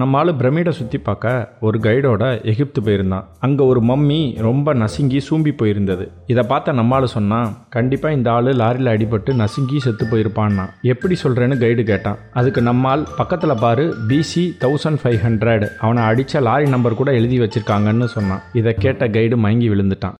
நம்ம ஆள் பிரமிடை சுற்றி பார்க்க ஒரு கைடோட எகிப்து போயிருந்தான். அங்கே ஒரு மம்மி ரொம்ப நசுங்கி சூம்பி போயிருந்தது. இதை பார்த்த நம்ம ஆள் சொன்னான் கண்டிப்பாக இந்த ஆள் லாரியில் அடிபட்டு நசுங்கி செத்து போயிருப்பான்னா எப்படி சொல்கிறேன்னு கைடு கேட்டான். அதுக்கு நம்மால் பக்கத்தில் பாரு பிசி தௌசண்ட் ஃபைவ் ஹண்ட்ரட் அவனை அடித்த லாரி நம்பர் கூட எழுதி வச்சுருக்காங்கன்னு சொன்னான். இதை கேட்ட கைடு மயங்கி விழுந்துட்டான்.